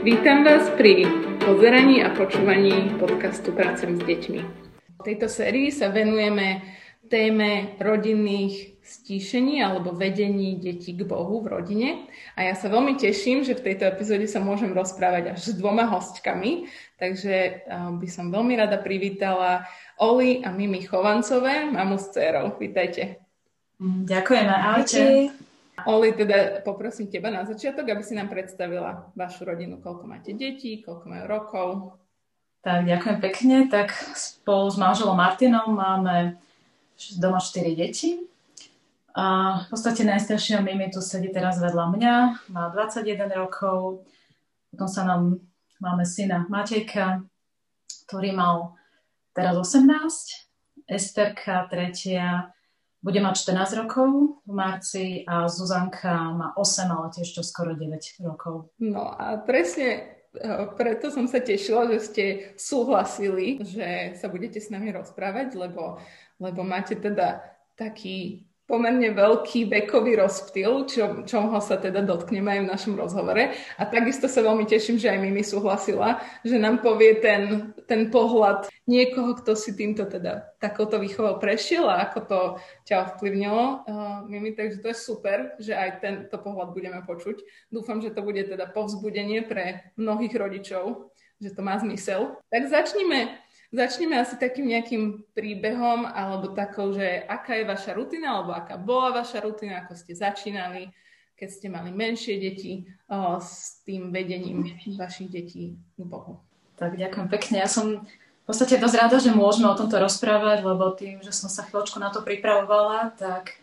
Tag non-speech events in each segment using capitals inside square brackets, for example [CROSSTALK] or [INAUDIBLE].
Vítam vás pri pozeraní a počúvaní podcastu Pracujem s deťmi. V tejto sérii sa venujeme téme rodinných stíšení alebo vedení detí k Bohu v rodine. A ja sa veľmi teším, že v tejto epizóde sa môžem rozprávať až s dvoma hostkami. Takže by som veľmi rada privítala Oli a Mimi Chovancové, mamu s dcerou. Vítajte. Ďakujeme, ahojte. Oli, teda poprosím teba na začiatok, aby si nám predstavila vašu rodinu, koľko máte detí, koľko majú rokov. Tak, ďakujem pekne. Tak spolu s manželom Martinom máme doma 4 deti. A v podstate najstaršia Mimi tu sedí teraz vedľa mňa, má 21 rokov. Potom sa nám máme syna Matejka, ktorý mal teraz 18. Esterka, tretia, bude mať 14 rokov v marci a Zuzanka má 8, ale tiež to skoro 9 rokov. No a presne e, preto som sa tešila, že ste súhlasili, že sa budete s nami rozprávať, lebo, lebo máte teda taký pomerne veľký vekový rozptyl, čo, čoho sa teda dotkneme aj v našom rozhovore. A takisto sa veľmi teším, že aj Mimi súhlasila, že nám povie ten, ten pohľad niekoho, kto si týmto teda takouto výchovou prešiel a ako to ťa ovplyvnilo, uh, Mimi. Takže to je super, že aj tento pohľad budeme počuť. Dúfam, že to bude teda povzbudenie pre mnohých rodičov, že to má zmysel. Tak začnime Začneme asi takým nejakým príbehom alebo takou, že aká je vaša rutina alebo aká bola vaša rutina, ako ste začínali, keď ste mali menšie deti o, s tým vedením vašich detí k Bohu. Tak ďakujem pekne. Ja som v podstate dosť rada, že môžeme o tomto rozprávať, lebo tým, že som sa chvíľočku na to pripravovala, tak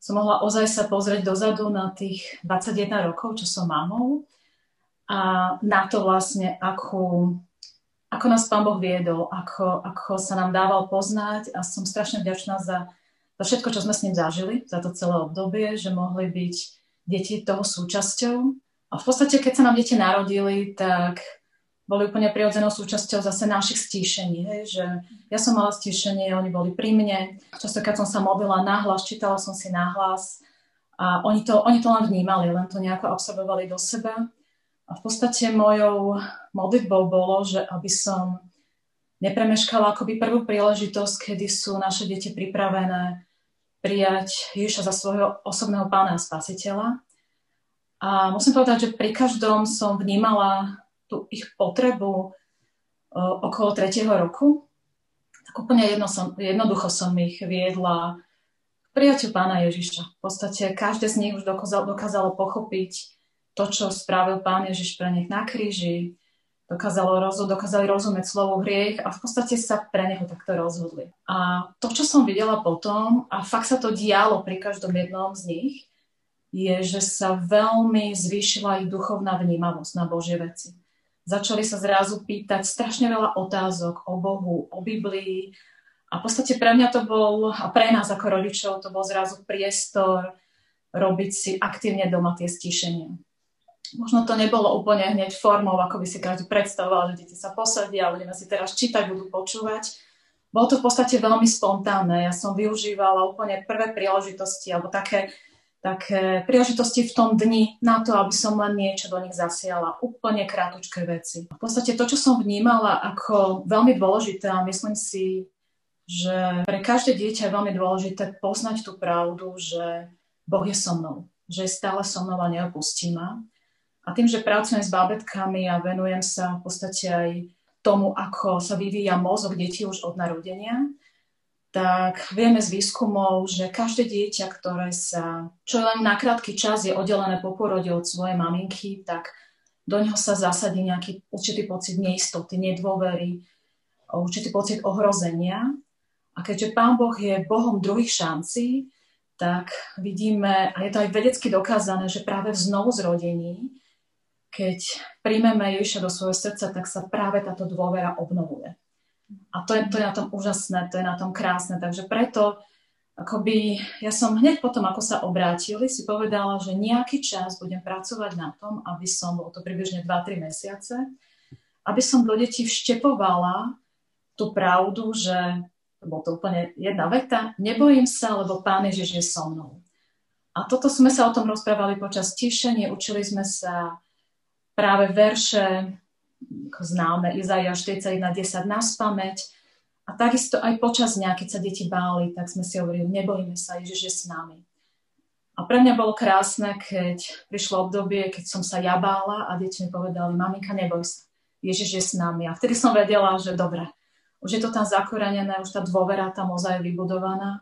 som mohla ozaj sa pozrieť dozadu na tých 21 rokov, čo som mamou a na to vlastne, akú ako nás Pán Boh viedol, ako, ako sa nám dával poznať a som strašne vďačná za, za všetko, čo sme s ním zažili, za to celé obdobie, že mohli byť deti toho súčasťou. A v podstate, keď sa nám deti narodili, tak boli úplne prirodzenou súčasťou zase našich stíšení. Hej? Že ja som mala stíšenie, oni boli pri mne. Často, keď som sa modlila nahlas, čítala som si nahlas a oni to, oni to len vnímali, len to nejako absorbovali do seba. A v podstate mojou modlitbou bolo, že aby som nepremeškala akoby prvú príležitosť, kedy sú naše deti pripravené prijať Ježiša za svojho osobného pána a spasiteľa. A musím povedať, že pri každom som vnímala tú ich potrebu o, okolo tretieho roku. Tak úplne jedno som, jednoducho som ich viedla k prijaťu pána Ježiša. V podstate každé z nich už dokázalo, dokázalo pochopiť to, čo spravil Pán Ježiš pre nich na kríži, dokázalo rozu, dokázali rozumieť slovo hriech a v podstate sa pre neho takto rozhodli. A to, čo som videla potom, a fakt sa to dialo pri každom jednom z nich, je, že sa veľmi zvýšila ich duchovná vnímavosť na Božie veci. Začali sa zrazu pýtať strašne veľa otázok o Bohu, o Biblii. A v podstate pre mňa to bol, a pre nás ako rodičov, to bol zrazu priestor robiť si aktívne doma tie stíšenia možno to nebolo úplne hneď formou, ako by si každý predstavoval, že deti sa posadia, budeme si teraz čítať, budú počúvať. Bolo to v podstate veľmi spontánne. Ja som využívala úplne prvé príležitosti, alebo také, také príležitosti v tom dni na to, aby som len niečo do nich zasiala. Úplne krátučké veci. V podstate to, čo som vnímala ako veľmi dôležité a myslím si, že pre každé dieťa je veľmi dôležité poznať tú pravdu, že Boh je so mnou, že je stále so mnou a neopustí ma a tým, že pracujem s bábetkami a venujem sa v podstate aj tomu, ako sa vyvíja mozog detí už od narodenia, tak vieme z výskumov, že každé dieťa, ktoré sa, čo len na krátky čas je oddelené po porode od svojej maminky, tak do neho sa zasadí nejaký určitý pocit neistoty, nedôvery, určitý pocit ohrozenia. A keďže Pán Boh je Bohom druhých šancí, tak vidíme, a je to aj vedecky dokázané, že práve v znovu zrodení keď príjmeme Ježiša do svojho srdca, tak sa práve táto dôvera obnovuje. A to je, to je na tom úžasné, to je na tom krásne. Takže preto, akoby, ja som hneď potom, ako sa obrátili, si povedala, že nejaký čas budem pracovať na tom, aby som, bolo to približne 2-3 mesiace, aby som do detí vštepovala tú pravdu, že, bolo to úplne jedna veta, nebojím sa, lebo Pán Ježiš je so mnou. A toto sme sa o tom rozprávali počas tišenie, učili sme sa práve verše, ako známe, Izaja 41.10 na spameť. A takisto aj počas dňa, keď sa deti báli, tak sme si hovorili, nebojíme sa, Ježiš je s nami. A pre mňa bolo krásne, keď prišlo obdobie, keď som sa ja bála a deti mi povedali, maminka, neboj sa, Ježiš je s nami. A vtedy som vedela, že dobre, už je to tam zakorenené, už tá dôvera tam ozaj je vybudovaná.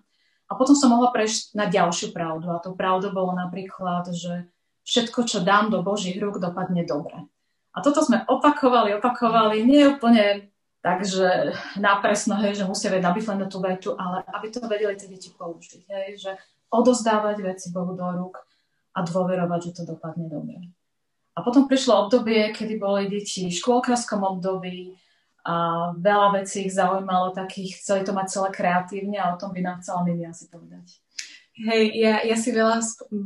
A potom som mohla prejsť na ďalšiu pravdu. A to pravdou bolo napríklad, že všetko, čo dám do Božích rúk, dopadne dobre. A toto sme opakovali, opakovali, nie úplne tak, že nápresno, hej, že musia vedieť len tú vetu, ale aby to vedeli tie deti použiť. Hej, že odozdávať veci Bohu do rúk a dôverovať, že to dopadne dobre. A potom prišlo obdobie, kedy boli deti v škôlkarskom období a veľa vecí ich zaujímalo, takých chceli to mať celé kreatívne a o tom by nám chcela Mimi asi povedať. Hej, ja, ja si veľa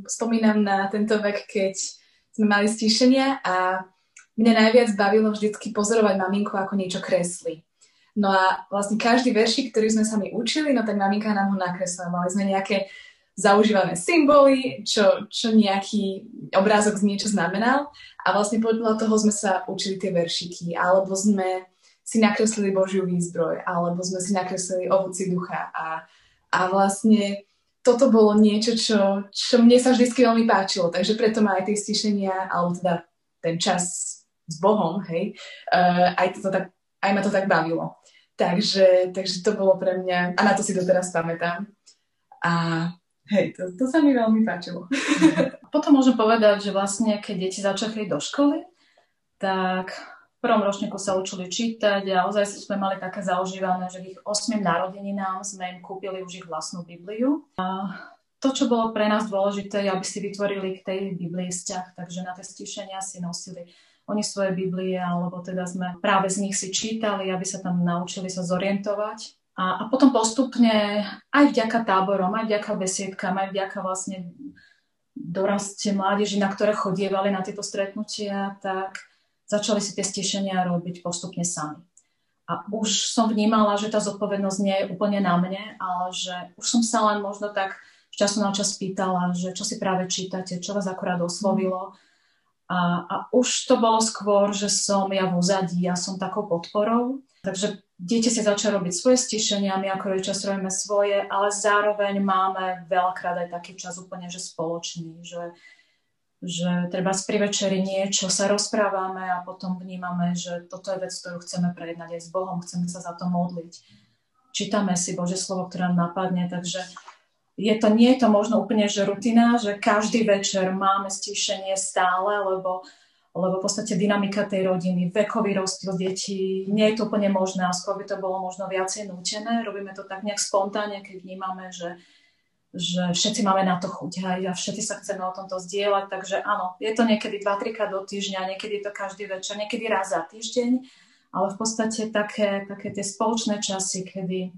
spomínam na tento vek, keď sme mali stíšenia a mňa najviac bavilo vždycky pozorovať maminku, ako niečo kreslí. No a vlastne každý veršik, ktorý sme sa mi učili, no tak maminka nám ho nakreslila. Mali sme nejaké zaužívané symboly, čo, čo nejaký obrázok z niečo znamenal a vlastne podľa toho sme sa učili tie veršiky, alebo sme si nakreslili Božiu výzbroj, alebo sme si nakreslili ovoci ducha a, a vlastne toto bolo niečo, čo, čo mne sa vždy veľmi páčilo, takže preto ma aj tie stišenia, alebo teda ten čas s Bohom, hej, uh, aj, to tak, aj ma to tak bavilo. Takže, takže to bolo pre mňa, a na to si doteraz pamätám. A Hej, to, to sa mi veľmi páčilo. [LAUGHS] Potom môžem povedať, že vlastne keď deti začali do školy, tak prvom ročníku sa učili čítať a ozaj sme mali také zaužívané, že ich 8 narodeninám sme im kúpili už ich vlastnú Bibliu. A to, čo bolo pre nás dôležité, aby si vytvorili k tej Biblii vzťah, takže na tie stišenia si nosili oni svoje Biblie, alebo teda sme práve z nich si čítali, aby sa tam naučili sa zorientovať a, a potom postupne aj vďaka táborom, aj vďaka besiedkám, aj vďaka vlastne dorastie mládeži, na ktoré chodievali na tieto stretnutia, tak začali si tie stiešenia robiť postupne sami. A už som vnímala, že tá zodpovednosť nie je úplne na mne, ale že už som sa len možno tak z času na čas pýtala, že čo si práve čítate, čo vás akorát oslovilo. A, a už to bolo skôr, že som ja v úzadí, ja som takou podporou. Takže dieťa si začal robiť svoje stišenia, my ako rodičia robíme svoje, ale zároveň máme veľakrát aj taký čas úplne, že spoločný, že, že treba pri večeri niečo sa rozprávame a potom vnímame, že toto je vec, ktorú chceme prejednať aj s Bohom, chceme sa za to modliť. Čítame si Bože slovo, ktoré nám napadne, takže je to, nie je to možno úplne, že rutina, že každý večer máme stišenie stále, lebo lebo v podstate dynamika tej rodiny, vekový rozdiel detí, nie je to úplne možné a skôr by to bolo možno viacej nútené. Robíme to tak nejak spontánne, keď vnímame, že, že všetci máme na to chuť hej, a všetci sa chceme o tomto zdieľať, takže áno, je to niekedy 2-3 krát do týždňa, niekedy je to každý večer, niekedy raz za týždeň, ale v podstate také, také tie spoločné časy, kedy,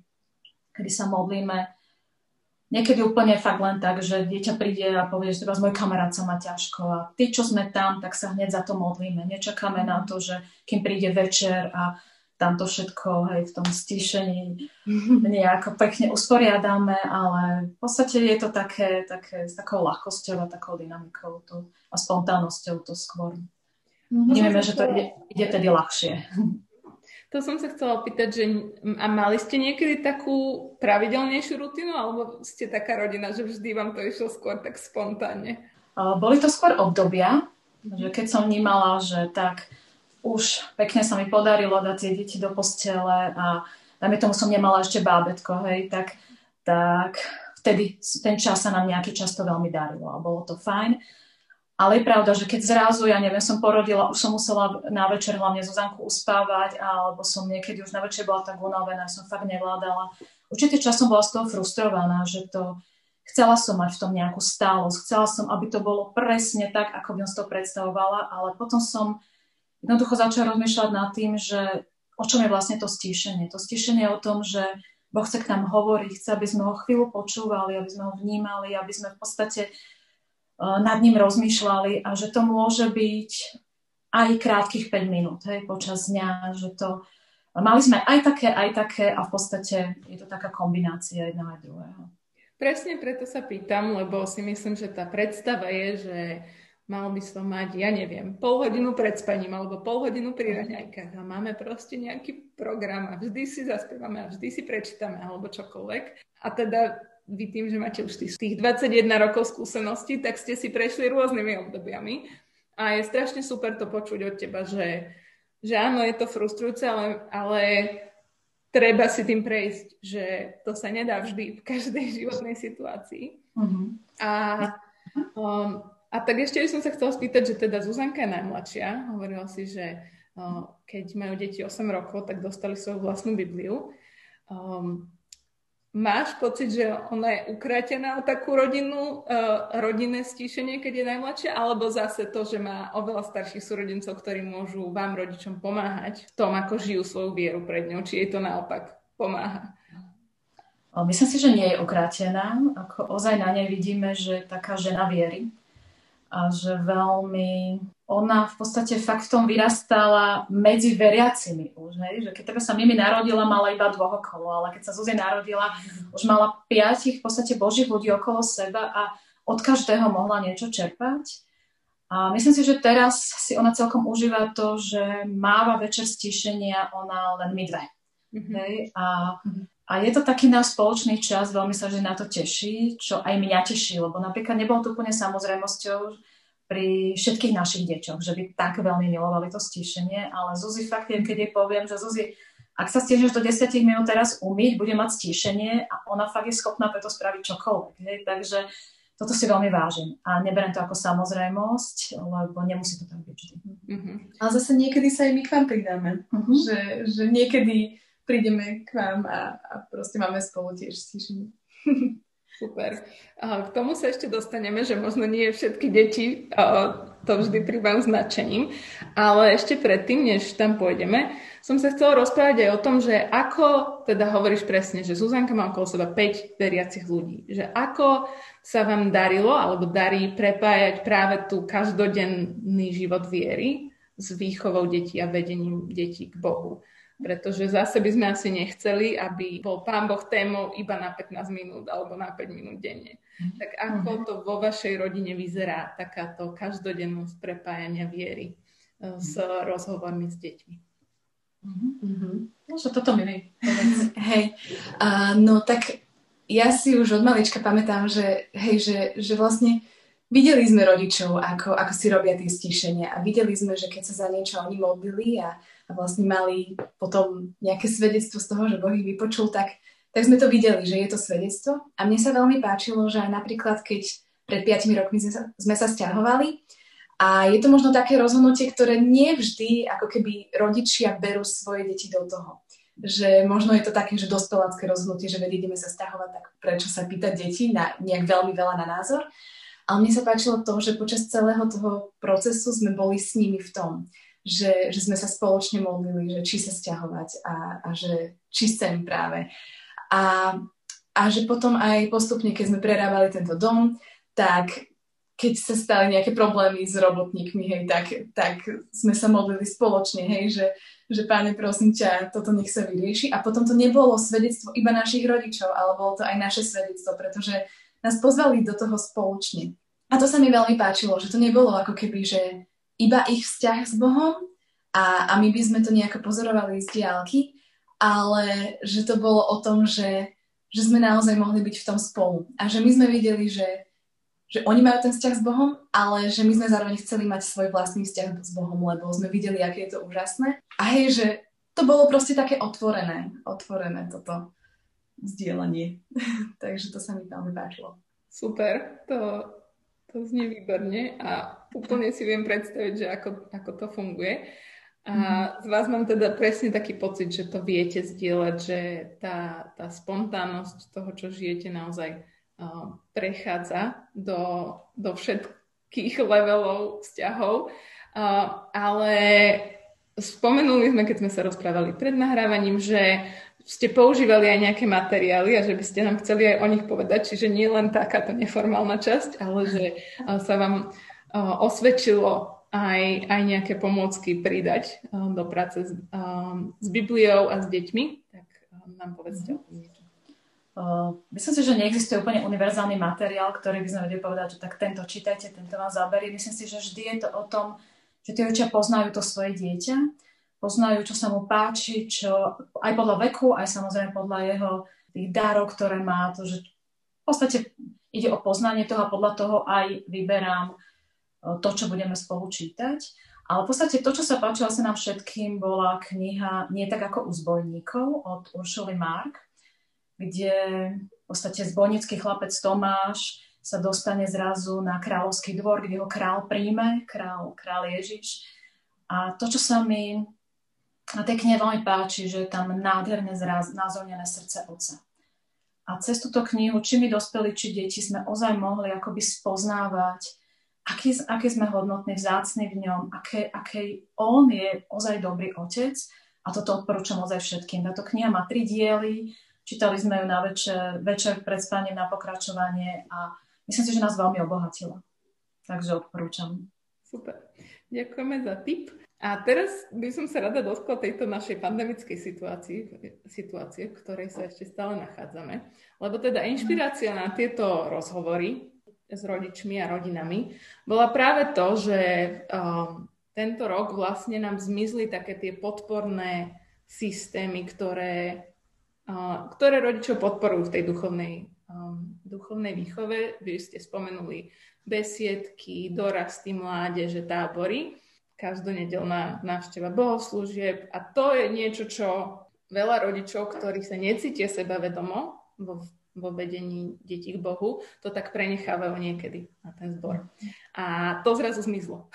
kedy sa modlíme, Niekedy úplne fakt len tak, že dieťa príde a povie, že teraz môj kamarát sa má ťažko a tí, čo sme tam, tak sa hneď za to modlíme. Nečakáme na to, že kým príde večer a tam to všetko hej, v tom stíšení nejako pekne usporiadame, ale v podstate je to také, také s takou ľahkosťou a takou dynamikou to, a spontánnosťou to skôr. Mm-hmm. Nevieme, že to ide, ide tedy ľahšie. To som sa chcela opýtať, že a mali ste niekedy takú pravidelnejšiu rutinu, alebo ste taká rodina, že vždy vám to išlo skôr tak spontánne? Boli to skôr obdobia, že keď som vnímala, že tak už pekne sa mi podarilo dať tie deti do postele a dajme tomu som nemala ešte bábetko, hej, tak, tak vtedy ten čas sa nám nejaký čas to veľmi darilo a bolo to fajn. Ale je pravda, že keď zrazu, ja neviem, som porodila, už som musela na večer hlavne Zuzanku uspávať, alebo som niekedy už na večer bola tak unavená, som fakt nevládala. Určite časom bola z toho frustrovaná, že to chcela som mať v tom nejakú stálosť, chcela som, aby to bolo presne tak, ako by som to predstavovala, ale potom som jednoducho začala rozmýšľať nad tým, že o čom je vlastne to stíšenie. To stíšenie je o tom, že Boh chce k nám hovoriť, chce, aby sme ho chvíľu počúvali, aby sme ho vnímali, aby sme v podstate nad ním rozmýšľali a že to môže byť aj krátkých 5 minút hej, počas dňa, že to mali sme aj také, aj také a v podstate je to taká kombinácia jedného aj druhého. Presne preto sa pýtam, lebo si myslím, že tá predstava je, že mal by som mať, ja neviem, pol hodinu pred spaním alebo pol hodinu pri raňajkách a máme proste nejaký program a vždy si zaspievame a vždy si prečítame alebo čokoľvek. A teda vy tým, že máte už tých, tých 21 rokov skúseností, tak ste si prešli rôznymi obdobiami a je strašne super to počuť od teba, že, že áno, je to frustrujúce, ale, ale treba si tým prejsť, že to sa nedá vždy v každej [LAUGHS] životnej situácii. Uh-huh. A, um, a tak ešte by som sa chcela spýtať, že teda Zuzanka je najmladšia. Hovorila si, že keď majú deti 8 rokov, tak dostali svoju vlastnú Bibliu. Um, Máš pocit, že ona je ukrátená o takú rodinu, uh, rodinné stíšenie, keď je najmladšia, alebo zase to, že má oveľa starších súrodencov, ktorí môžu vám, rodičom, pomáhať v tom, ako žijú svoju vieru pred ňou, či jej to naopak pomáha? Myslím si, že nie je ukrátená. Ako ozaj na nej vidíme, že taká žena viery a že veľmi ona v podstate fakt v tom vyrastala medzi veriacimi už, hej? že keď tebe sa Mimi narodila, mala iba dvoch okolo, ale keď sa Zuzi narodila, už mala piatich v podstate božích ľudí okolo seba a od každého mohla niečo čerpať. A myslím si, že teraz si ona celkom užíva to, že máva večer stíšenia ona len my dve. Mm-hmm. Hej? A, a je to taký náš spoločný čas, veľmi sa že na to teší, čo aj mňa teší, lebo napríklad nebolo to úplne samozrejmosťou, pri všetkých našich deťoch, že by tak veľmi milovali to stíšenie, ale Zuzi fakt je, keď jej poviem, že Zuzi, ak sa stiažeš do 10 minút teraz umyť, bude mať stíšenie a ona fakt je schopná preto spraviť čokoľvek. Hej? Takže toto si veľmi vážim a neberiem to ako samozrejmosť, lebo nemusí to tak byť vždy. Mm-hmm. Ale zase niekedy sa aj my k vám pridáme, mm-hmm. že, že niekedy prídeme k vám a, a proste máme spolu tiež stíšenie. [LAUGHS] Super. K tomu sa ešte dostaneme, že možno nie všetky deti to vždy príjmajú značením, ale ešte predtým, než tam pôjdeme, som sa chcela rozprávať aj o tom, že ako, teda hovoríš presne, že Zuzanka má okolo seba 5 veriacich ľudí, že ako sa vám darilo alebo darí prepájať práve tú každodenný život viery s výchovou detí a vedením detí k Bohu pretože zase by sme asi nechceli, aby bol pán Boh témou iba na 15 minút alebo na 5 minút denne. Mhm. Tak ako mhm. to vo vašej rodine vyzerá, takáto každodennosť prepájania viery e, s rozhovormi s deťmi? Mm-hmm. No, že toto mi Hej, uh, no tak ja si už od malička pamätám, že, hej, že, že vlastne videli sme rodičov, ako, ako si robia tie stíšenia a videli sme, že keď sa za niečo oni modlili a, a vlastne mali potom nejaké svedectvo z toho, že Boh ich vypočul, tak, tak sme to videli, že je to svedectvo. A mne sa veľmi páčilo, že aj napríklad, keď pred 5 rokmi sme sa, sme sa stiahovali, a je to možno také rozhodnutie, ktoré nie vždy ako keby rodičia berú svoje deti do toho. Že možno je to také, že dospelácké rozhodnutie, že veď ideme sa stiahovať, tak prečo sa pýtať deti na nejak veľmi veľa na názor. Ale mne sa páčilo to, že počas celého toho procesu sme boli s nimi v tom, že, že sme sa spoločne modlili, že či sa stiahovať a, a že či sem práve. A, a že potom aj postupne, keď sme prerábali tento dom, tak keď sa stali nejaké problémy s robotníkmi, hej, tak, tak sme sa modlili spoločne, hej, že, že páne, prosím ťa, toto nech sa vyrieši. A potom to nebolo svedectvo iba našich rodičov, ale bolo to aj naše svedectvo, pretože nás pozvali do toho spoločne. A to sa mi veľmi páčilo, že to nebolo ako keby, že iba ich vzťah s Bohom a, a my by sme to nejako pozorovali z diálky, ale že to bolo o tom, že, že sme naozaj mohli byť v tom spolu. A že my sme videli, že, že oni majú ten vzťah s Bohom, ale že my sme zároveň chceli mať svoj vlastný vzťah s Bohom, lebo sme videli, aké je to úžasné. A hej, že to bolo proste také otvorené, otvorené toto vzdielanie. [LAUGHS] Takže to sa mi veľmi páčilo. Super, to to znie výborne a úplne si viem predstaviť, že ako, ako to funguje. A mhm. z vás mám teda presne taký pocit, že to viete zdieľať, že tá, tá spontánnosť toho, čo žijete, naozaj uh, prechádza do, do všetkých levelov vzťahov. Uh, ale spomenuli sme, keď sme sa rozprávali pred nahrávaním, že ste používali aj nejaké materiály a že by ste nám chceli aj o nich povedať, čiže nie len takáto neformálna časť, ale že sa vám osvedčilo aj, aj nejaké pomôcky pridať do práce s, s Bibliou a s deťmi, tak nám povedzte o tom niečo. Uh, myslím si, že neexistuje úplne univerzálny materiál, ktorý by sme vedeli povedať, že tak tento čítajte, tento vám zaberie. Myslím si, že vždy je to o tom, že tí rodičia poznajú to svoje dieťa, poznajú, čo sa mu páči, čo aj podľa veku, aj samozrejme podľa jeho tých darov, ktoré má, to, že v podstate ide o poznanie toho a podľa toho aj vyberám to, čo budeme spolu čítať. Ale v podstate to, čo sa páčilo sa nám všetkým, bola kniha Nie tak ako u zbojníkov od Uršuly Mark kde v podstate zbojnický chlapec Tomáš sa dostane zrazu na kráľovský dvor, kde ho král príjme, král, král Ježiš. A to, čo sa mi na tej knihe veľmi páči, že je tam nádherne znázornené srdce otca. A cez túto knihu, či my dospeli, či deti, sme ozaj mohli akoby spoznávať, aký, aký sme hodnotní, vzácni v ňom, aké, aké on je ozaj dobrý otec. A toto odporúčam ozaj všetkým. Táto kniha má tri diely, Čítali sme ju na večer, večer pred spaním na pokračovanie a myslím si, že nás veľmi obohatila. Takže odporúčam. Super. Ďakujeme za tip. A teraz by som sa rada dotkla tejto našej pandemickej situácii, situácie, v ktorej sa ešte stále nachádzame. Lebo teda inšpirácia na tieto rozhovory s rodičmi a rodinami bola práve to, že um, tento rok vlastne nám zmizli také tie podporné systémy, ktoré ktoré rodičov podporujú v tej duchovnej, um, duchovnej výchove. Vy ste spomenuli besiedky, dorasty, mládeže, tábory, každonedelná návšteva bohoslúžieb a to je niečo, čo veľa rodičov, ktorí sa necítia seba vedomo vo, vo vedení detí k Bohu, to tak prenechávajú niekedy na ten zbor. A to zrazu zmizlo.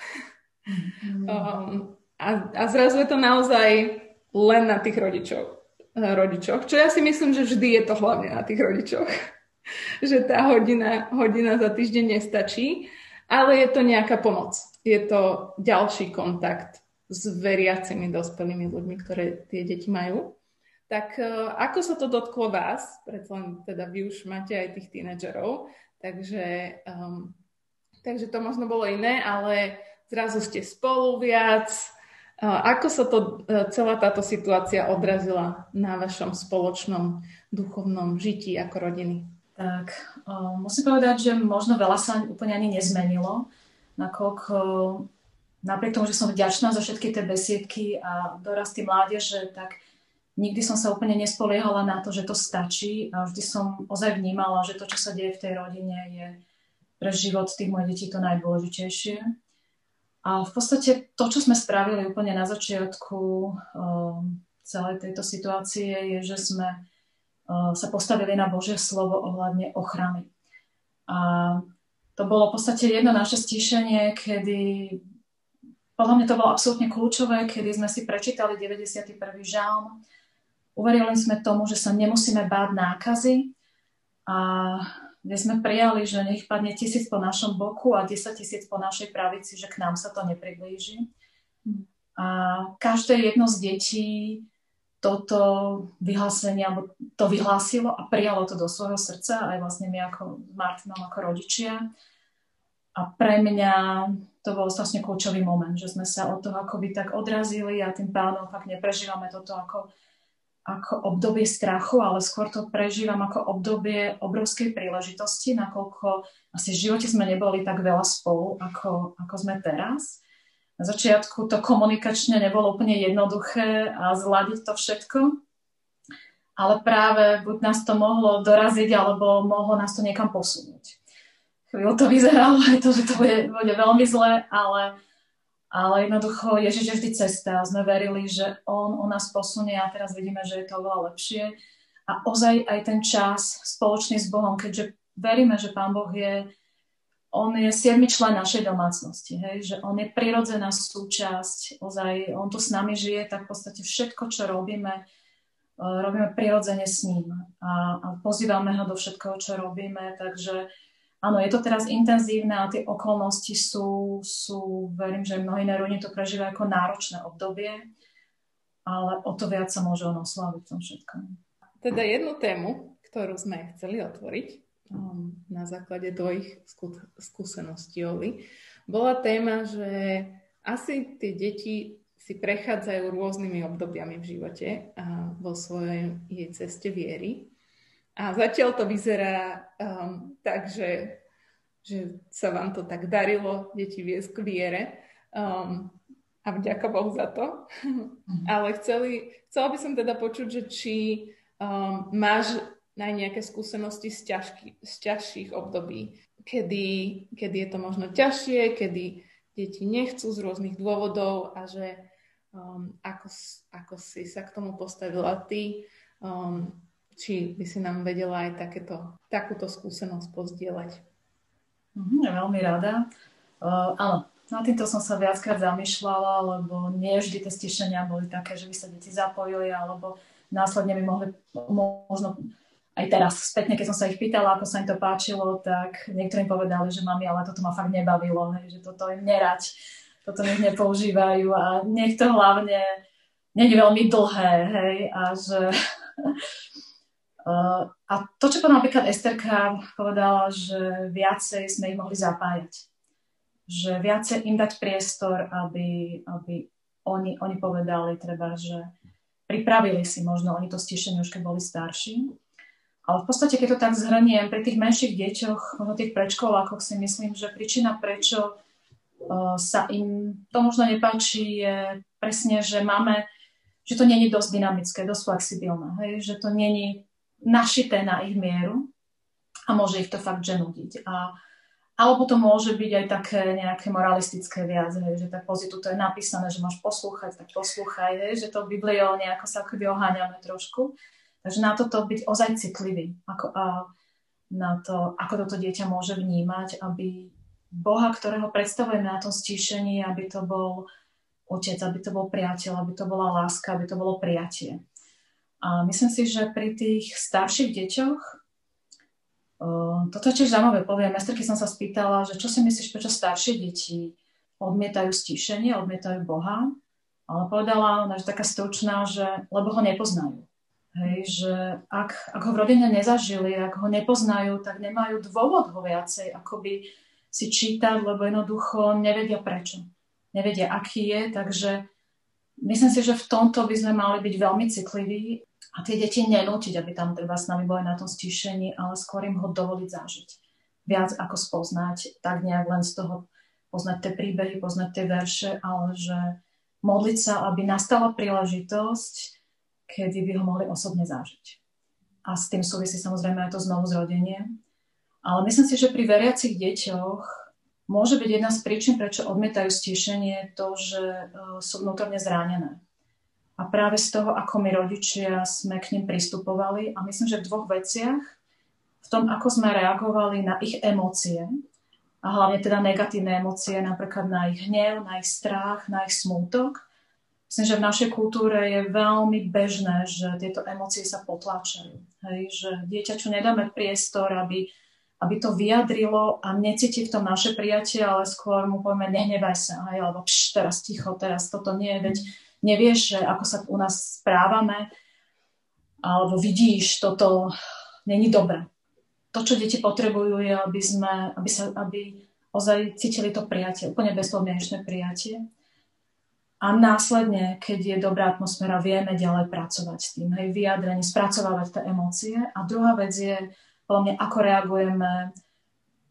Mm-hmm. [LAUGHS] Um, a, a zrazu je to naozaj len na tých rodičov rodičoch, čo ja si myslím, že vždy je to hlavne na tých rodičoch. [LAUGHS] že tá hodina, hodina za týždeň nestačí, ale je to nejaká pomoc. Je to ďalší kontakt s veriacimi dospelými ľuďmi, ktoré tie deti majú. Tak e, ako sa to dotklo vás? Preto len teda vy už máte aj tých tínedžerov, takže, um, takže to možno bolo iné, ale zrazu ste spolu viac, ako sa to, e, celá táto situácia odrazila na vašom spoločnom duchovnom žití ako rodiny? Tak, musím povedať, že možno veľa sa úplne ani nezmenilo, nakoľko napriek tomu, že som vďačná za všetky tie besiedky a dorasty mládeže, tak nikdy som sa úplne nespoliehala na to, že to stačí a vždy som ozaj vnímala, že to, čo sa deje v tej rodine, je pre život tých mojich detí to najdôležitejšie. A v podstate to, čo sme spravili úplne na začiatku um, celej tejto situácie, je, že sme uh, sa postavili na Božie slovo ohľadne ochrany. A to bolo v podstate jedno naše stíšenie, kedy podľa mňa to bolo absolútne kľúčové, kedy sme si prečítali 91. žalm. Uverili sme tomu, že sa nemusíme báť nákazy a kde sme prijali, že nech padne tisíc po našom boku a 10 tisíc po našej pravici, že k nám sa to nepriblíži. A každé jedno z detí toto vyhlásenie, alebo to vyhlásilo a prijalo to do svojho srdca, aj vlastne my ako Martinom, ako rodičia. A pre mňa to bol vlastne kľúčový moment, že sme sa od toho akoby tak odrazili a tým pádom fakt neprežívame toto ako ako obdobie strachu, ale skôr to prežívam ako obdobie obrovskej príležitosti, nakoľko asi v živote sme neboli tak veľa spolu, ako, ako sme teraz. Na začiatku to komunikačne nebolo úplne jednoduché a zladiť to všetko, ale práve buď nás to mohlo doraziť, alebo mohlo nás to niekam posunúť. Chvíľu to vyzeralo [LAUGHS] aj to, že to bude, bude veľmi zlé, ale ale jednoducho Ježiš je vždy cesta. Sme verili, že On o nás posunie a teraz vidíme, že je to oveľa lepšie. A ozaj aj ten čas spoločný s Bohom, keďže veríme, že Pán Boh je on je siedmy člen našej domácnosti, hej? že on je prirodzená súčasť, ozaj on tu s nami žije, tak v podstate všetko, čo robíme, e, robíme prirodzene s ním a, a pozývame ho do všetkoho, čo robíme, takže Áno, je to teraz intenzívne a tie okolnosti sú, sú verím, že mnohí rodiny to prežívajú ako náročné obdobie, ale o to viac sa môže ono slaviť v tom všetkom. Teda jednu tému, ktorú sme chceli otvoriť na základe tvojich skú- skúseností, Oli, bola téma, že asi tie deti si prechádzajú rôznymi obdobiami v živote a vo svojej jej ceste viery A zatiaľ to vyzerá um, tak, že, že sa vám to tak darilo, deti viesť k viere. Um, a vďaka Bohu za to. Mm. [LAUGHS] Ale chceli, chcela by som teda počuť, že či um, máš aj nejaké skúsenosti z, ťažký, z ťažších období, kedy, kedy je to možno ťažšie, kedy deti nechcú z rôznych dôvodov a že um, ako, ako si sa k tomu postavila ty, um, či by si nám vedela aj takéto, takúto skúsenosť pozdieľať. Mm, veľmi rada. Uh, áno, na týmto som sa viackrát zamýšľala, lebo nie vždy tie stišenia boli také, že by sa deti zapojili, alebo následne by mohli možno aj teraz spätne, keď som sa ich pýtala, ako sa im to páčilo, tak niektorí povedali, že mami, ale toto ma fakt nebavilo, hej, že toto im nerať, toto nech nepoužívajú a nech to hlavne je veľmi dlhé, hej, a že Uh, [LAUGHS] a to, čo povedala napríklad Esterka, povedala, že viacej sme ich mohli zapájať. Že viacej im dať priestor, aby, aby oni, oni povedali, treba, že pripravili si možno oni to stišenie už keď boli starší. Ale v podstate, keď to tak zhrniem, pri tých menších deťoch, možno tých predškolákoch si myslím, že príčina, prečo uh, sa im to možno nepáči, je presne, že máme, že to není dosť dynamické, dosť flexibilné, hej? že to není našité na ich mieru a môže ich to fakt ženudiť. A, alebo to môže byť aj také nejaké moralistické viac, hej, že tak pozitu to je napísané, že máš poslúchať, tak poslúchaj, hej, že to Bibliou nejako sa akoby oháňame trošku. Takže na toto byť ozaj citlivý ako, a na to, ako toto dieťa môže vnímať, aby Boha, ktorého predstavujeme na tom stíšení, aby to bol otec, aby to bol priateľ, aby to bola láska, aby to bolo prijatie. A myslím si, že pri tých starších deťoch, toto je tiež zaujímavé, poviem, mesterky som sa spýtala, že čo si myslíš, prečo staršie deti odmietajú stíšenie, odmietajú Boha, ale povedala ona, že taká stručná, že lebo ho nepoznajú. Hej, že ak, ak ho v rodine nezažili, ak ho nepoznajú, tak nemajú dôvod ho viacej akoby si čítať, lebo jednoducho nevedia prečo. Nevedia, aký je, takže myslím si, že v tomto by sme mali byť veľmi citliví a tie deti nenútiť, aby tam treba s nami boli na tom stíšení, ale skôr im ho dovoliť zažiť. Viac ako spoznať, tak nejak len z toho poznať tie príbehy, poznať tie verše, ale že modliť sa, aby nastala príležitosť, kedy by ho mohli osobne zažiť. A s tým súvisí samozrejme aj to znovu zrodenie. Ale myslím si, že pri veriacich deťoch môže byť jedna z príčin, prečo odmietajú stíšenie, to, že e, sú vnútorne zranené a práve z toho, ako my rodičia sme k ním pristupovali a myslím, že v dvoch veciach, v tom, ako sme reagovali na ich emócie a hlavne teda negatívne emócie, napríklad na ich hnev, na ich strach, na ich smútok. Myslím, že v našej kultúre je veľmi bežné, že tieto emócie sa potláčajú. Hej, že dieťa, čo nedáme priestor, aby, aby to vyjadrilo a necíti v tom naše prijatie, ale skôr mu povieme, nehnevaj sa, hej, alebo pš, teraz ticho, teraz toto nie, veď nevieš, že ako sa u nás správame, alebo vidíš, toto není dobré. To, čo deti potrebujú, je, aby, sme, aby, sa, aby ozaj cítili to prijatie, úplne bezpodmienečné prijatie. A následne, keď je dobrá atmosféra, vieme ďalej pracovať s tým, hej, vyjadrenie, spracovávať tie emócie. A druhá vec je, hlavne ako reagujeme,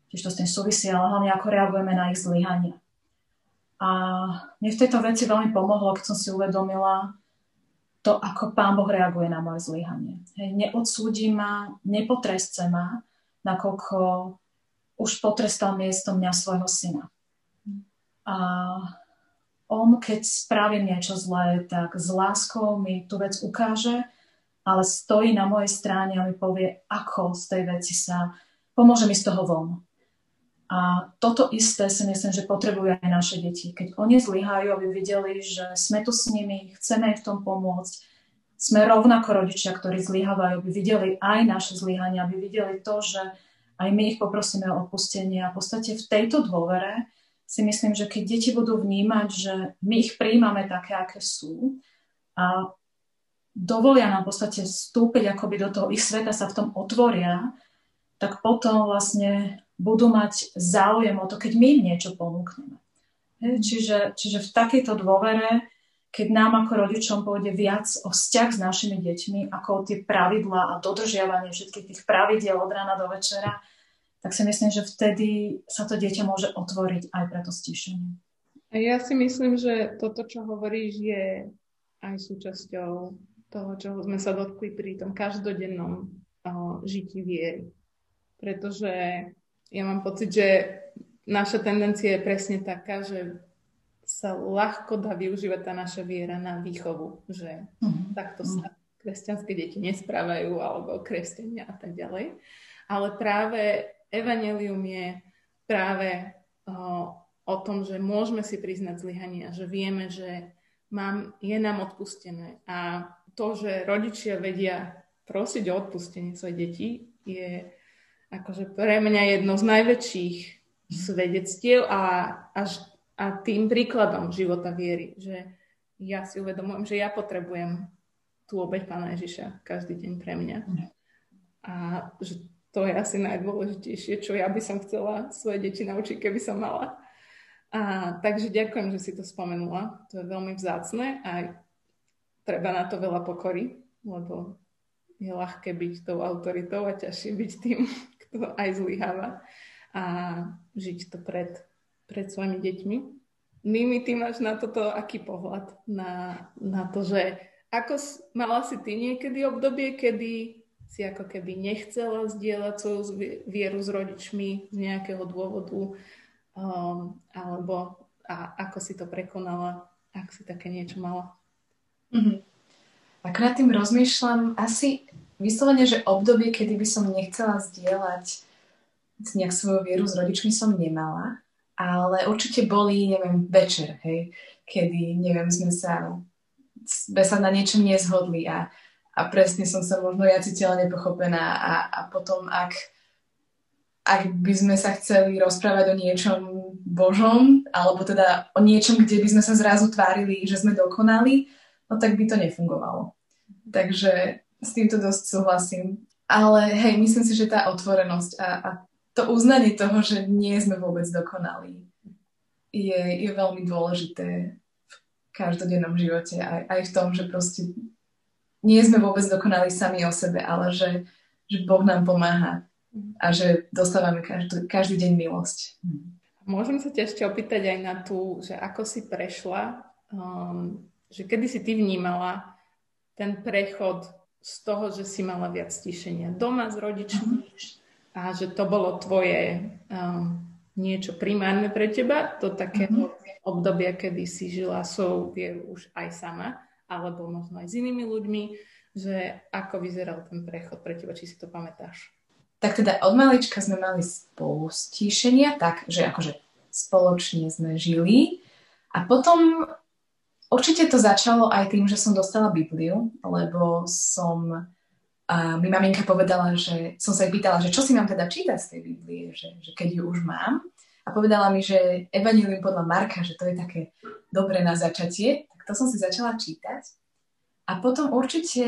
tiež to s tým súvisí, ale hlavne ako reagujeme na ich zlyhania. A mne v tejto veci veľmi pomohlo, keď som si uvedomila to, ako Pán Boh reaguje na moje zlyhanie. Hej, neodsúdi ma, nepotresce ma, nakoľko už potrestal miesto mňa svojho syna. A on, keď spravím niečo zlé, tak s láskou mi tú vec ukáže, ale stojí na mojej strane a mi povie, ako z tej veci sa pomôže mi z toho von. A toto isté si myslím, že potrebujú aj naše deti. Keď oni zlyhajú, aby videli, že sme tu s nimi, chceme im v tom pomôcť, sme rovnako rodičia, ktorí zlyhávajú, aby videli aj naše zlyhania, aby videli to, že aj my ich poprosíme o odpustenie. A v podstate v tejto dôvere si myslím, že keď deti budú vnímať, že my ich príjmame také, aké sú a dovolia nám v podstate vstúpiť akoby do toho ich sveta, sa v tom otvoria, tak potom vlastne budú mať záujem o to, keď my im niečo ponúkneme. Čiže, čiže v takejto dôvere keď nám ako rodičom pôjde viac o vzťah s našimi deťmi, ako o tie pravidlá a dodržiavanie všetkých tých pravidiel od rána do večera, tak si myslím, že vtedy sa to dieťa môže otvoriť aj pre to stíšenie. Ja si myslím, že toto, čo hovoríš, je aj súčasťou toho, čo sme sa dotkli pri tom každodennom uh, žití viery. Pretože ja mám pocit, že naša tendencia je presne taká, že sa ľahko dá využívať tá naša viera na výchovu, že uh-huh. takto sa kresťanské deti nesprávajú alebo kresťania a tak ďalej. Ale práve evanelium je práve o, tom, že môžeme si priznať zlyhania, že vieme, že mám, je nám odpustené. A to, že rodičia vedia prosiť o odpustenie svojich detí, je akože pre mňa jedno z najväčších svedectiev a až a tým príkladom života viery, že ja si uvedomujem, že ja potrebujem tú obeď Pána Ježiša každý deň pre mňa. A že to je asi najdôležitejšie, čo ja by som chcela svoje deti naučiť, keby som mala. A, takže ďakujem, že si to spomenula. To je veľmi vzácne a treba na to veľa pokory, lebo je ľahké byť tou autoritou a ťažšie byť tým, [LAUGHS] kto aj zlyháva a žiť to pred pred svojimi deťmi. Mimi, ty máš na toto aký pohľad? Na, na to, že ako mala si ty niekedy obdobie, kedy si ako keby nechcela zdieľať svoju vieru s rodičmi z nejakého dôvodu, um, alebo a ako si to prekonala, ak si také niečo mala? Mm-hmm. Ako nad tým rozmýšľam, asi vyslovene, že obdobie, kedy by som nechcela zdieľať nejak svoju vieru s rodičmi som nemala ale určite boli, neviem, večer, hej, kedy, neviem, sme sa, sme sa na niečom nezhodli a, a presne som sa možno ja cítila nepochopená a, a potom, ak, ak by sme sa chceli rozprávať o niečom Božom, alebo teda o niečom, kde by sme sa zrazu tvárili, že sme dokonali, no tak by to nefungovalo. Takže s týmto dosť súhlasím. Ale hej, myslím si, že tá otvorenosť a, a to uznanie toho, že nie sme vôbec dokonalí, je, je veľmi dôležité v každodennom živote. Aj, aj v tom, že proste nie sme vôbec dokonali sami o sebe, ale že, že Boh nám pomáha a že dostávame každý, každý deň milosť. Môžem sa ťa ešte opýtať aj na tú, že ako si prešla, um, že kedy si ty vnímala ten prechod z toho, že si mala viac stišenia doma s rodičmi, a že to bolo tvoje um, niečo primárne pre teba, do takého mm-hmm. obdobia, kedy si žila svoju vieru už aj sama, alebo možno aj s inými ľuďmi, že ako vyzeral ten prechod pre teba, či si to pamätáš? Tak teda od malička sme mali spolu stíšenia, tak, že akože spoločne sme žili a potom určite to začalo aj tým, že som dostala Bibliu, lebo som a mi maminka povedala, že som sa jej pýtala, že čo si mám teda čítať z tej Biblie, že, že keď ju už mám. A povedala mi, že Evangelium podľa Marka, že to je také dobré na začatie. To som si začala čítať. A potom určite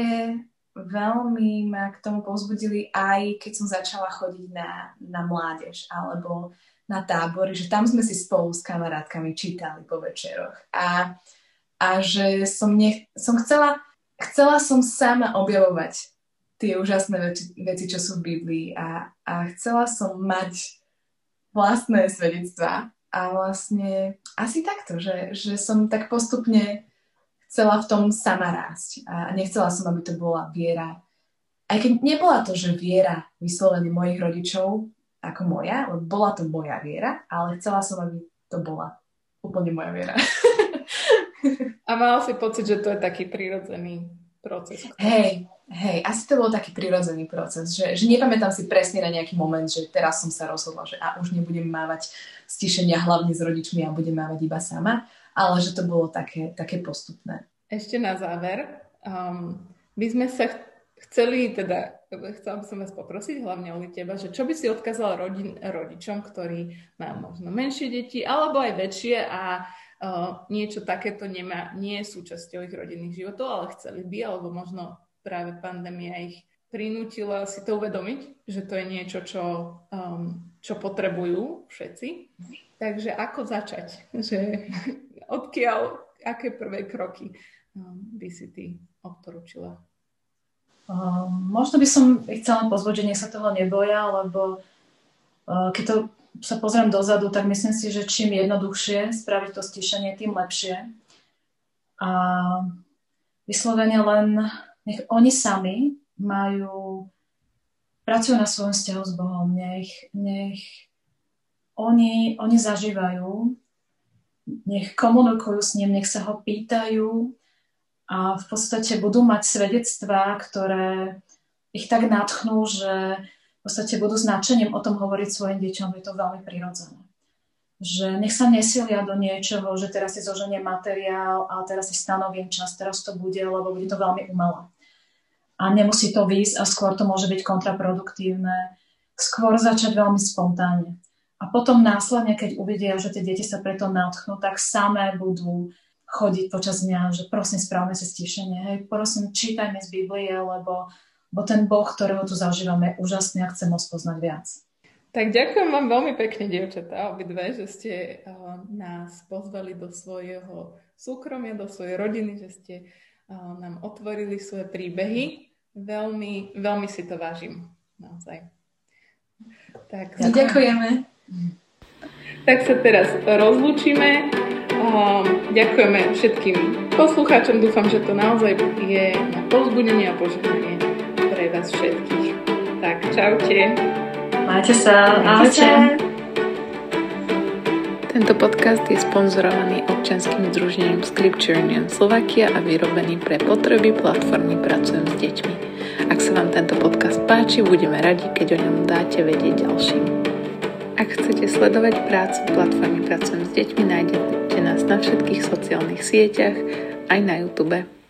veľmi ma k tomu povzbudili aj keď som začala chodiť na, na mládež alebo na tábory, že tam sme si spolu s kamarátkami čítali po večeroch. A, a že som, nech, som chcela, chcela som sama objavovať tie úžasné veci, veci čo sú v Biblii a, a chcela som mať vlastné svedectvá a vlastne asi takto, že, že som tak postupne chcela v tom sama rásť a nechcela som, aby to bola viera. Aj keď nebola to, že viera vyslovene mojich rodičov ako moja, lebo bola to moja viera, ale chcela som, aby to bola úplne moja viera. [LAUGHS] A mala si pocit, že to je taký prirodzený proces? Hej, Hej, asi to bol taký prirodzený proces, že, že nepamätám si presne na nejaký moment, že teraz som sa rozhodla, že a už nebudem mávať stišenia hlavne s rodičmi a budem mávať iba sama, ale že to bolo také, také postupné. Ešte na záver, um, by sme sa chceli, teda chcela by som vás poprosiť, hlavne o teba, že čo by si odkázala rodin, rodičom, ktorí majú možno menšie deti, alebo aj väčšie a uh, niečo takéto nemá, nie je súčasťou ich rodinných životov, ale chceli by, alebo možno práve pandémia ich prinútila si to uvedomiť, že to je niečo, čo, um, čo potrebujú všetci. Takže ako začať? Že odkiaľ aké prvé kroky um, by si ty odporúčila? Um, možno by som ich chcela pozvať, že nech sa toho neboja, lebo uh, keď to sa pozriem dozadu, tak myslím si, že čím jednoduchšie spraviť to stišenie, tým lepšie. A vyslovene len nech oni sami majú, pracujú na svojom vzťahu s Bohom, nech, nech oni, oni zažívajú, nech komunikujú s ním, nech sa ho pýtajú, a v podstate budú mať svedectvá, ktoré ich tak natchnú, že v podstate budú značením o tom hovoriť svojim deťom, je to veľmi prirodzené. Že nech sa nesilia do niečoho, že teraz si zoženie materiál a teraz si stanovím čas, teraz to bude, lebo bude to veľmi umelé. A nemusí to výjsť a skôr to môže byť kontraproduktívne. Skôr začať veľmi spontánne. A potom následne, keď uvidia, že tie deti sa preto natchnú, tak samé budú chodiť počas dňa, že prosím, správme si stišenie, hej, prosím, čítajme z Biblie, lebo, lebo ten Boh, ktorého tu zažívame, je úžasný a chcem ho spoznať viac. Tak ďakujem vám veľmi pekne, dievčatá, obidve, že ste uh, nás pozvali do svojho súkromia, do svojej rodiny, že ste uh, nám otvorili svoje príbehy. Veľmi, veľmi si to vážim. Naozaj. Tak, ďakujeme. Tak sa teraz rozlúčime. Um, ďakujeme všetkým poslucháčom. Dúfam, že to naozaj je na pozbudenie a požehnanie pre vás všetkých. Tak, čaute. Majte sa. Ahojte. Tento podcast je sponzorovaný občanským združením Scripture Union Slovakia a vyrobený pre potreby platformy Pracujem s deťmi. Ak sa vám tento podcast páči, budeme radi, keď o ňom dáte vedieť ďalším. Ak chcete sledovať prácu platformy Pracujem s deťmi, nájdete nás na všetkých sociálnych sieťach, aj na YouTube.